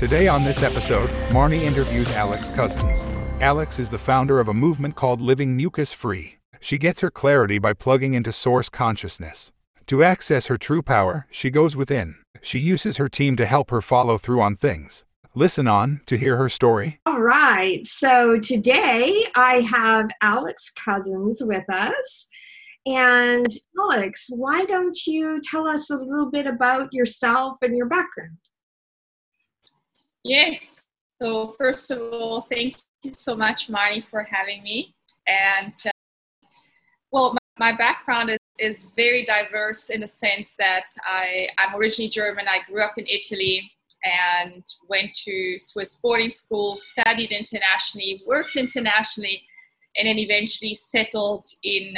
Today on this episode, Marnie interviews Alex Cousins. Alex is the founder of a movement called Living Mucus Free. She gets her clarity by plugging into source consciousness. To access her true power, she goes within. She uses her team to help her follow through on things. Listen on to hear her story. All right. So today I have Alex Cousins with us. And Alex, why don't you tell us a little bit about yourself and your background? Yes. So, first of all, thank you so much, Marnie, for having me. And uh, well, my, my background is, is very diverse in the sense that I, I'm originally German. I grew up in Italy and went to Swiss boarding school, studied internationally, worked internationally, and then eventually settled in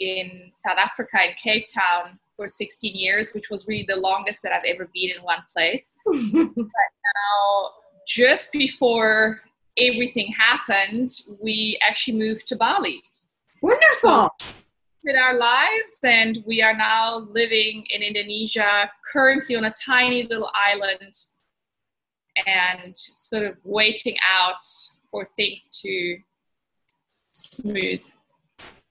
in South Africa in Cape Town for 16 years, which was really the longest that I've ever been in one place. but now, just before everything happened, we actually moved to Bali. Wonderful. So, with our lives, and we are now living in Indonesia, currently on a tiny little island, and sort of waiting out for things to smooth.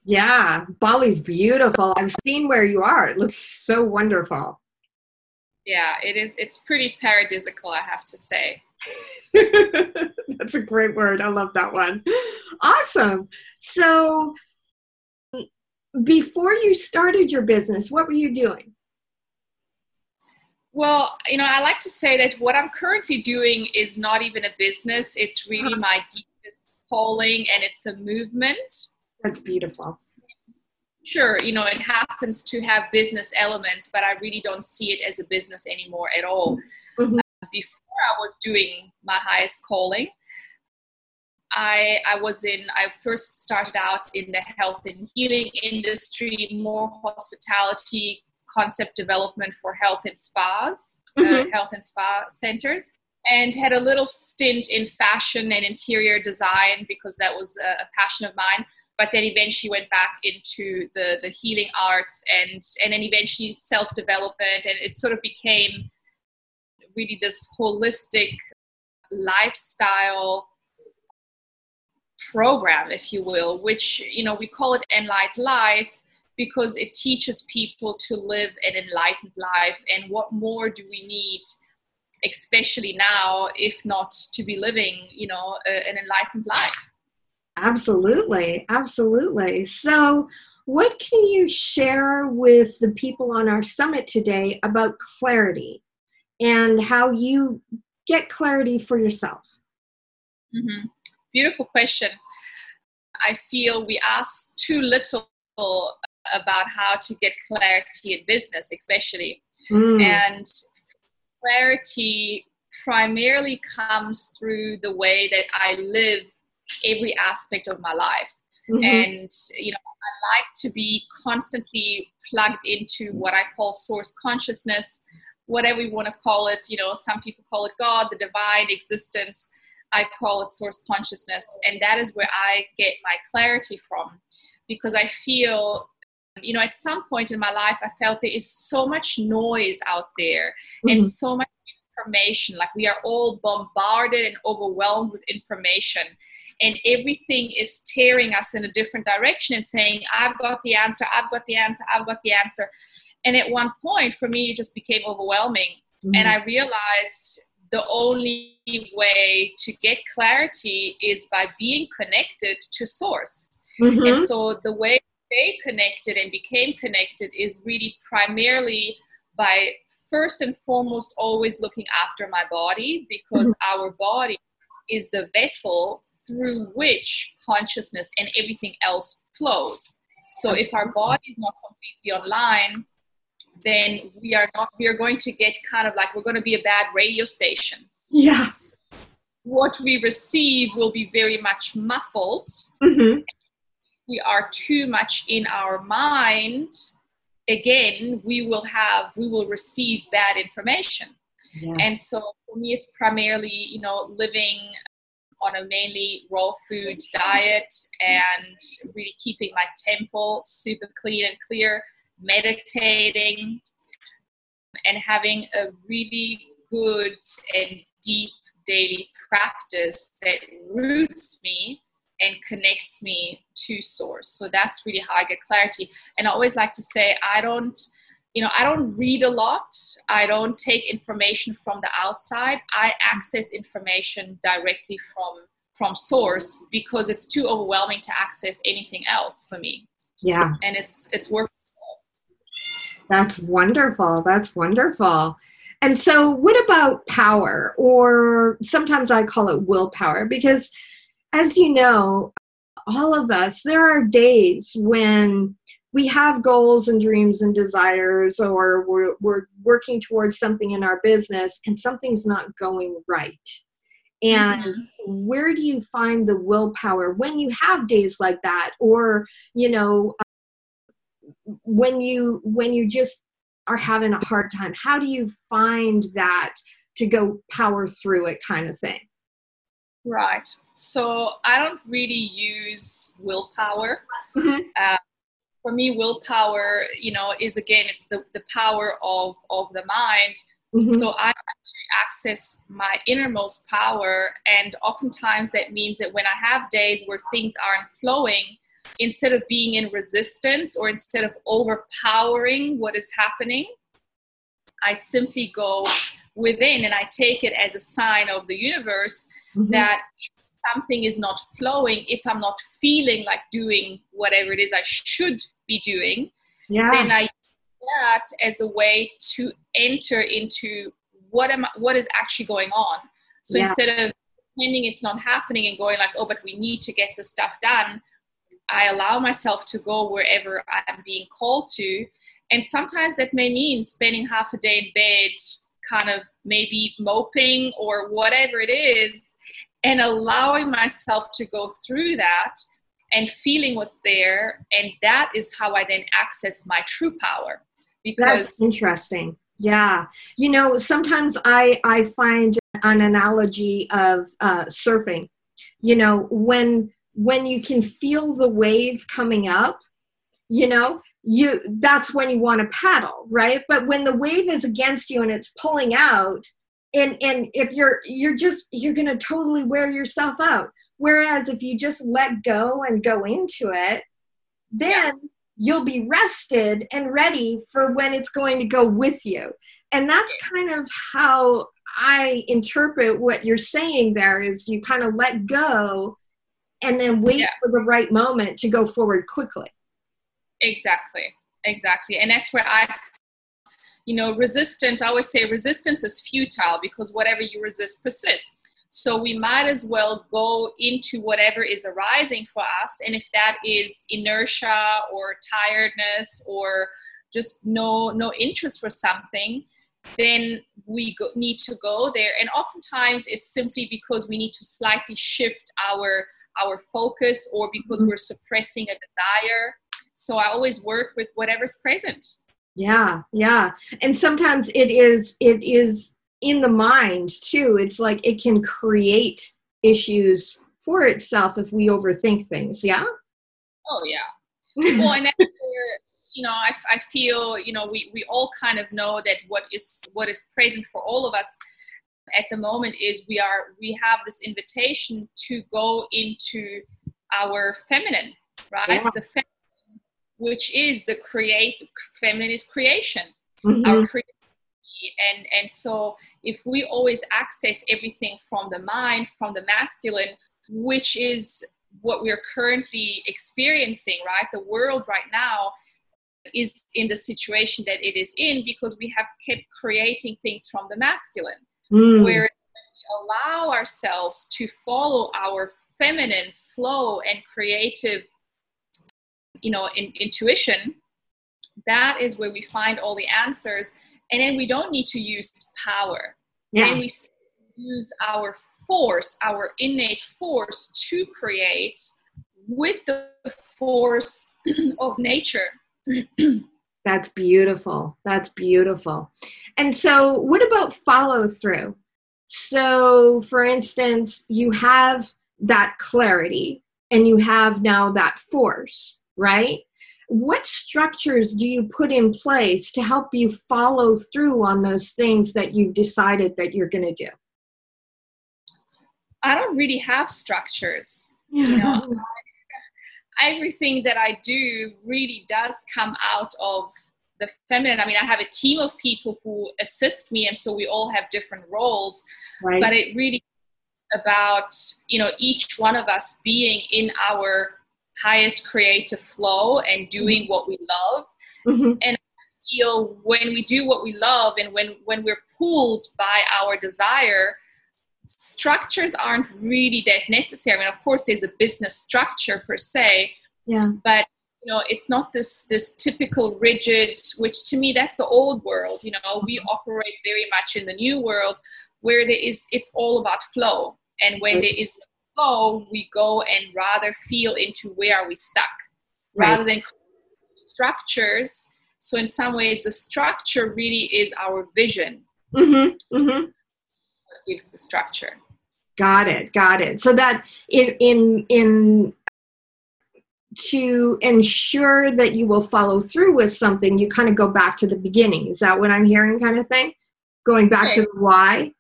Yeah, Bali's beautiful. I've seen where you are. It looks so wonderful. Yeah, it is. It's pretty paradisical, I have to say. That's a great word. I love that one. Awesome. So, before you started your business, what were you doing? Well, you know, I like to say that what I'm currently doing is not even a business, it's really Uh-huh. my deepest calling and it's a movement. That's beautiful. Sure, you know, it happens to have business elements, but I really don't see it as a business anymore at all. Mhm. Before I was doing my highest calling, I, I was in, I first started out in the health and healing industry, more hospitality, concept development for health and spas, uh, Mhm. health and spa centers, and had a little stint in fashion and interior design because that was a, a passion of mine. But then eventually went back into the, the healing arts and, and then eventually self development, and it sort of became really this holistic lifestyle program, if you will, which you know we call it Enlight Life because it teaches people to live an enlightened life. And what more do we need, especially now, if not to be living, you know, a, an enlightened life? Absolutely. Absolutely. So, what can you share with the people on our summit today about clarity and how you get clarity for yourself? hmm Beautiful question. I feel we ask too little about how to get clarity in business, especially. Mm, And clarity primarily comes through the way that I live every aspect of my life. mhm. And, you know, I like to be constantly plugged into what I call source consciousness, whatever you want to call it. You know, some people call it God, the divine existence. I call it source consciousness. And that is where I get my clarity from because I feel you know, at some point in my life, I felt there is so much noise out there and Mhm. so much information. Like we are all bombarded and overwhelmed with information, and everything is tearing us in a different direction and saying, I've got the answer, I've got the answer, I've got the answer. And at one point, for me, it just became overwhelming. And I realized the only way to get clarity is by being connected to source. Mhm. And so the way they connected and became connected is really primarily by first and foremost always looking after my body because our body is the vessel through which consciousness and everything else flows. So if our body is not completely online, then we are not we are going to get kind of like we're going to be a bad radio station. yeah. What we receive will be very much muffled Mhm. we are too much in our mind again we will have we will receive bad information Yes. and so for me it's primarily you know living um, on a mainly raw food diet and really keeping my temple super clean and clear meditating and having a really good and deep daily practice that roots me and connects me to source. So that's really how I get clarity. And I always like to say, I don't, you know, I don't read a lot. I don't take information from the outside. I access information directly from from source because it's too overwhelming to access anything else for me. Yeah. And it's it's work. That's wonderful. That's wonderful. And so, what about power, or sometimes I call it willpower, because as you know, all of us, there are days when we have goals and dreams and desires, or we're, we're working towards something in our business and something's not going right. And mm-hmm. where do you find the willpower when you have days like that, or, you know, when you when you just are having a hard time how do you find that to go power through it kind of thing right so i don't really use willpower mm-hmm. uh, for me willpower you know is again it's the, the power of of the mind mm-hmm. so i to access my innermost power and oftentimes that means that when i have days where things aren't flowing instead of being in resistance or instead of overpowering what is happening, I simply go within and I take it as a sign of the universe mm-hmm. that something is not flowing, if I'm not feeling like doing whatever it is I should be doing, yeah. then I use that as a way to enter into what am I, what is actually going on. So yeah. instead of pretending it's not happening and going like, oh, but we need to get the stuff done, I allow myself to go wherever I'm being called to. And sometimes that may mean spending half a day in bed, kind of maybe moping or whatever it is, and allowing myself to go through that and feeling what's there. And that is how I then access my true power. Because That's interesting. Yeah. You know, sometimes I, I find an analogy of uh, surfing. You know, when when you can feel the wave coming up, you know, you that's when you want to paddle, right? But when the wave is against you and it's pulling out, and and if you're you're just you're going to totally wear yourself out. Whereas if you just let go and go into it, then you'll be rested and ready for when it's going to go with you. And that's kind of how I interpret what you're saying there is you kind of let go and then wait yeah. for the right moment to go forward quickly. Exactly. Exactly. And that's where I you know, resistance, I always say resistance is futile because whatever you resist persists. So we might as well go into whatever is arising for us. And if that is inertia or tiredness or just no no interest for something, then we go, need to go there and oftentimes it's simply because we need to slightly shift our our focus or because mm-hmm. we're suppressing a desire so i always work with whatever's present yeah yeah. And sometimes it is it is in the mind too. It's like it can create issues for itself if we overthink things yeah? Oh yeah. Well and that's where you know I, I feel you know we, we all kind of know that what is what is present for all of us at the moment is we are we have this invitation to go into our feminine right? Yeah. the feminine which is the create feminine is creation mm-hmm. our creativity and and so if we always access everything from the mind from the masculine which is what we're currently experiencing right the world right now is in the situation that it is in because we have kept creating things from the masculine. Mm. Where we allow ourselves to follow our feminine flow and creative, you know, in, intuition, that is where we find all the answers. And then we don't need to use power. Yeah. And we use our force, our innate force to create with the force of nature That's beautiful. That's beautiful. And so, what about follow through? So, for instance, you have that clarity and you have now that force, right? What structures do you put in place to help you follow through on those things that you've decided that you're going to do? I don't really have structures. You know, everything that I do really does come out of the feminine. I mean, I have a team of people who assist me, and so we all have different roles. Right. But it really about you know each one of us being in our highest creative flow and doing mm-hmm. what we love. Mm-hmm. And I feel when we do what we love and when when we're pulled by our desire, structures aren't really that necessary. I mean, of course, there's a business structure per se, yeah, but you know it's not this this typical rigid which to me that's the old world you know we mm-hmm. operate very much in the new world where there is it's all about flow and when there is flow we go and rather feel into where are we stuck right. rather than structures so in some ways the structure really is our vision mm-hmm. Mm-hmm. gives the structure got it got it so that in in in to ensure that you will follow through with something, you kind of go back to the beginning. Is that what I'm hearing, kind of thing? Going back yes. to the why.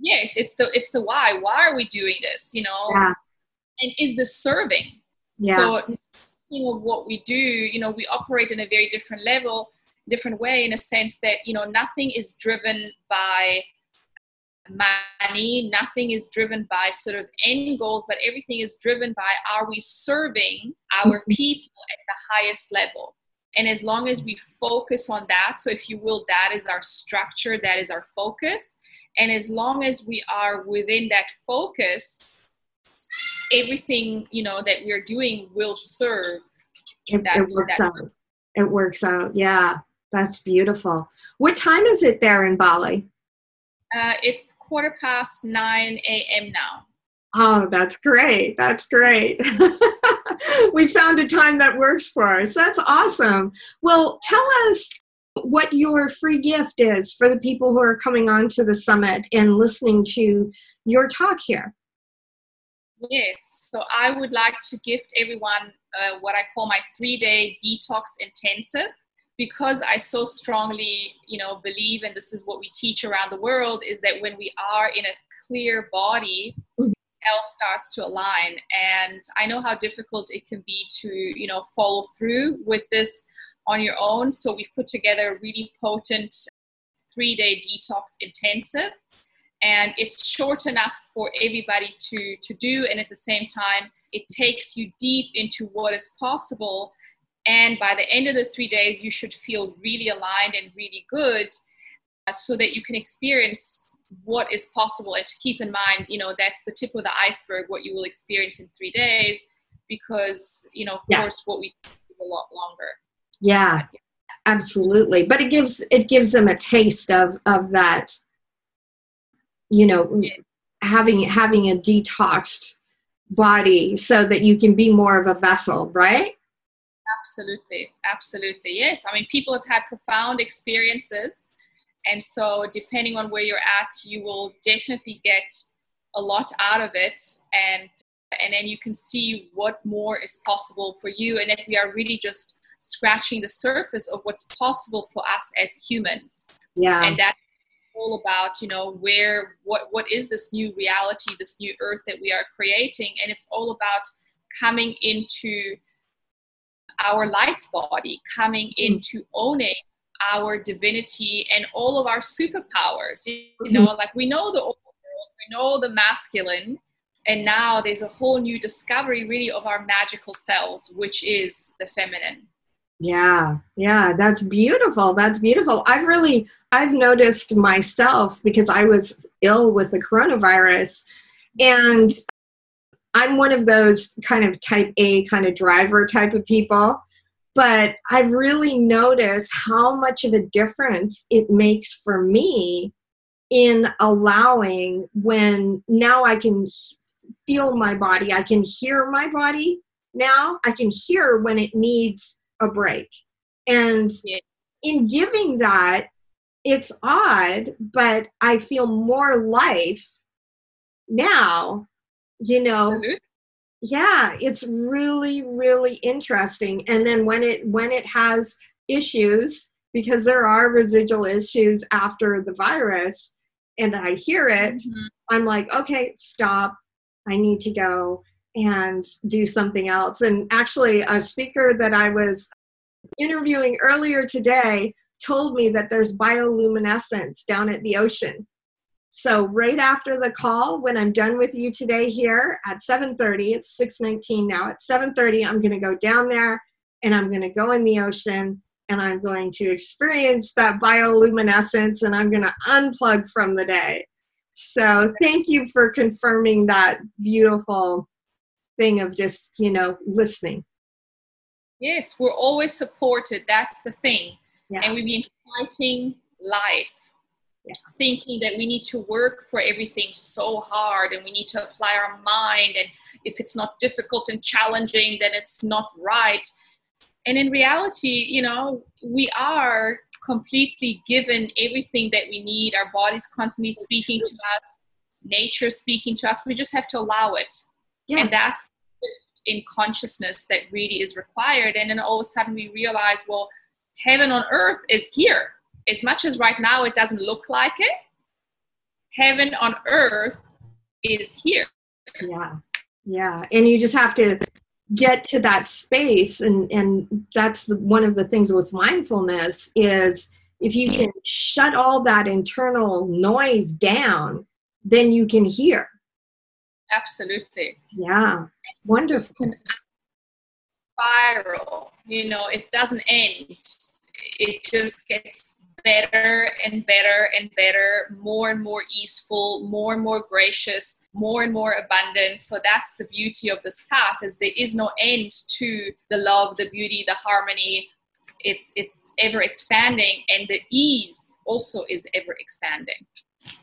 Yes, it's the it's the why. Why are we doing this? You know, yeah. and is this serving? Yeah. So, of what we do, you know, we operate in a very different level, different way, in a sense that you know nothing is driven by money. Nothing is driven by sort of end goals, but everything is driven by are we serving our mm-hmm. people at the highest level? And as long as we focus on that, so if you will, that is our structure, that is our focus. And as long as we are within that focus, everything you know that we're doing will serve it, that, it works that out. It works out. Yeah, that's beautiful. What time is it there in Bali? Uh, it's quarter past 9 a.m. now. Oh, that's great. That's great. we found a time that works for us. That's awesome. Well, tell us what your free gift is for the people who are coming on to the summit and listening to your talk here. Yes, so I would like to gift everyone uh, what I call my three day detox intensive because I so strongly, you know, believe, and this is what we teach around the world, is that when we are in a clear body. Else starts to align. And I know how difficult it can be to, you know, follow through with this on your own. So we've put together a really potent three-day detox intensive. And it's short enough for everybody to, to do, and at the same time, it takes you deep into what is possible and by the end of the three days, you should feel really aligned and really good uh, so that you can experience what is possible. And to keep in mind, you know, that's the tip of the iceberg, what you will experience in three days, because, you know, of yeah. course, what we do a lot longer. Yeah, absolutely. But it gives it gives them a taste of of that, you know, yeah. having having a detoxed body so that you can be more of a vessel, right? Absolutely, absolutely. Yes. I mean, people have had profound experiences. And so, depending on where you're at, you will definitely get a lot out of it. And and then you can see what more is possible for you. And that we are really just scratching the surface of what's possible for us as humans. Yeah. And that's all about, you know, where what what is this new reality, this new earth that we are creating. And it's all about coming into our light body coming hmm. into owning our divinity and all of our superpowers. You hmm. know, like we know the old world, we know the masculine, and now there's a whole new discovery really of our magical selves, which is the feminine. Yeah, yeah, that's beautiful. That's beautiful. I've really I've noticed myself because I was ill with the coronavirus and I'm one of those kind of type A kind of driver type of people. But I've really noticed how much of a difference it makes for me in allowing when now I can feel my body, I can hear my body now, I can hear when it needs a break. And yeah. in giving that, it's odd, but I feel more life now you know Absolutely. Yeah it's really really interesting and then when it when it has issues because there are residual issues after the virus and i hear it mm-hmm. I'm like, okay, stop. I need to go and do something else. And actually, a speaker that I was interviewing earlier today told me that there's bioluminescence down at the ocean. So right after the call, when I'm done with you today here at 7:30, it's 6:19 now. At 7:30, I'm going to go down there and I'm going to go in the ocean and I'm going to experience that bioluminescence and I'm going to unplug from the day. So thank you for confirming that beautiful thing of just, you know, listening. Yes, we're always supported. That's the thing. Yeah. And we've been fighting life, yeah. thinking that we need to work for everything so hard and we need to apply our mind. And if it's not difficult and challenging, then it's not right. And in reality, you know, we are completely given everything that we need. Our body's constantly speaking to us, nature speaking to us. We just have to allow it. Yeah. And that's in consciousness that really is required. And then all of a sudden we realize, well, heaven on earth is here. As much as right now it doesn't look like it, heaven on earth is here. Yeah. Yeah. And you just have to get to that space and and that's the, one of the things with mindfulness is if you can shut all that internal noise down then you can hear absolutely yeah wonderful it's an spiral you know it doesn't end it just gets better and better and better, more and more easeful, more and more gracious, more and more abundant. So that's the beauty of this path is there is no end to the love, the beauty, the harmony. It's it's ever expanding and the ease also is ever expanding.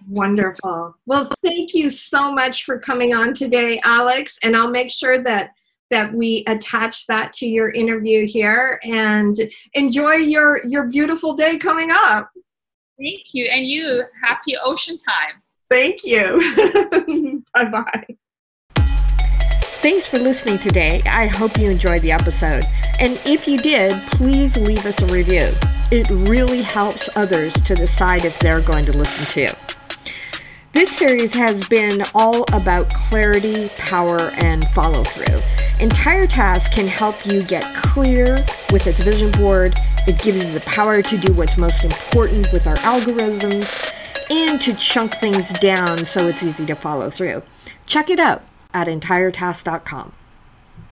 Wonderful. Well, thank you so much for coming on today, Alex. And I'll make sure that that we attach that to your interview here and enjoy your your beautiful day coming up thank you and you happy ocean time thank you bye bye Thanks for listening today. I hope you enjoyed the episode. And if you did, please leave us a review. It really helps others to decide if they're going to listen to. This series has been all about clarity, power, and follow through. Entire Task can help you get clear with its vision board. It gives you the power to do what's most important with our algorithms and to chunk things down so it's easy to follow through. Check it out at entiretask.com.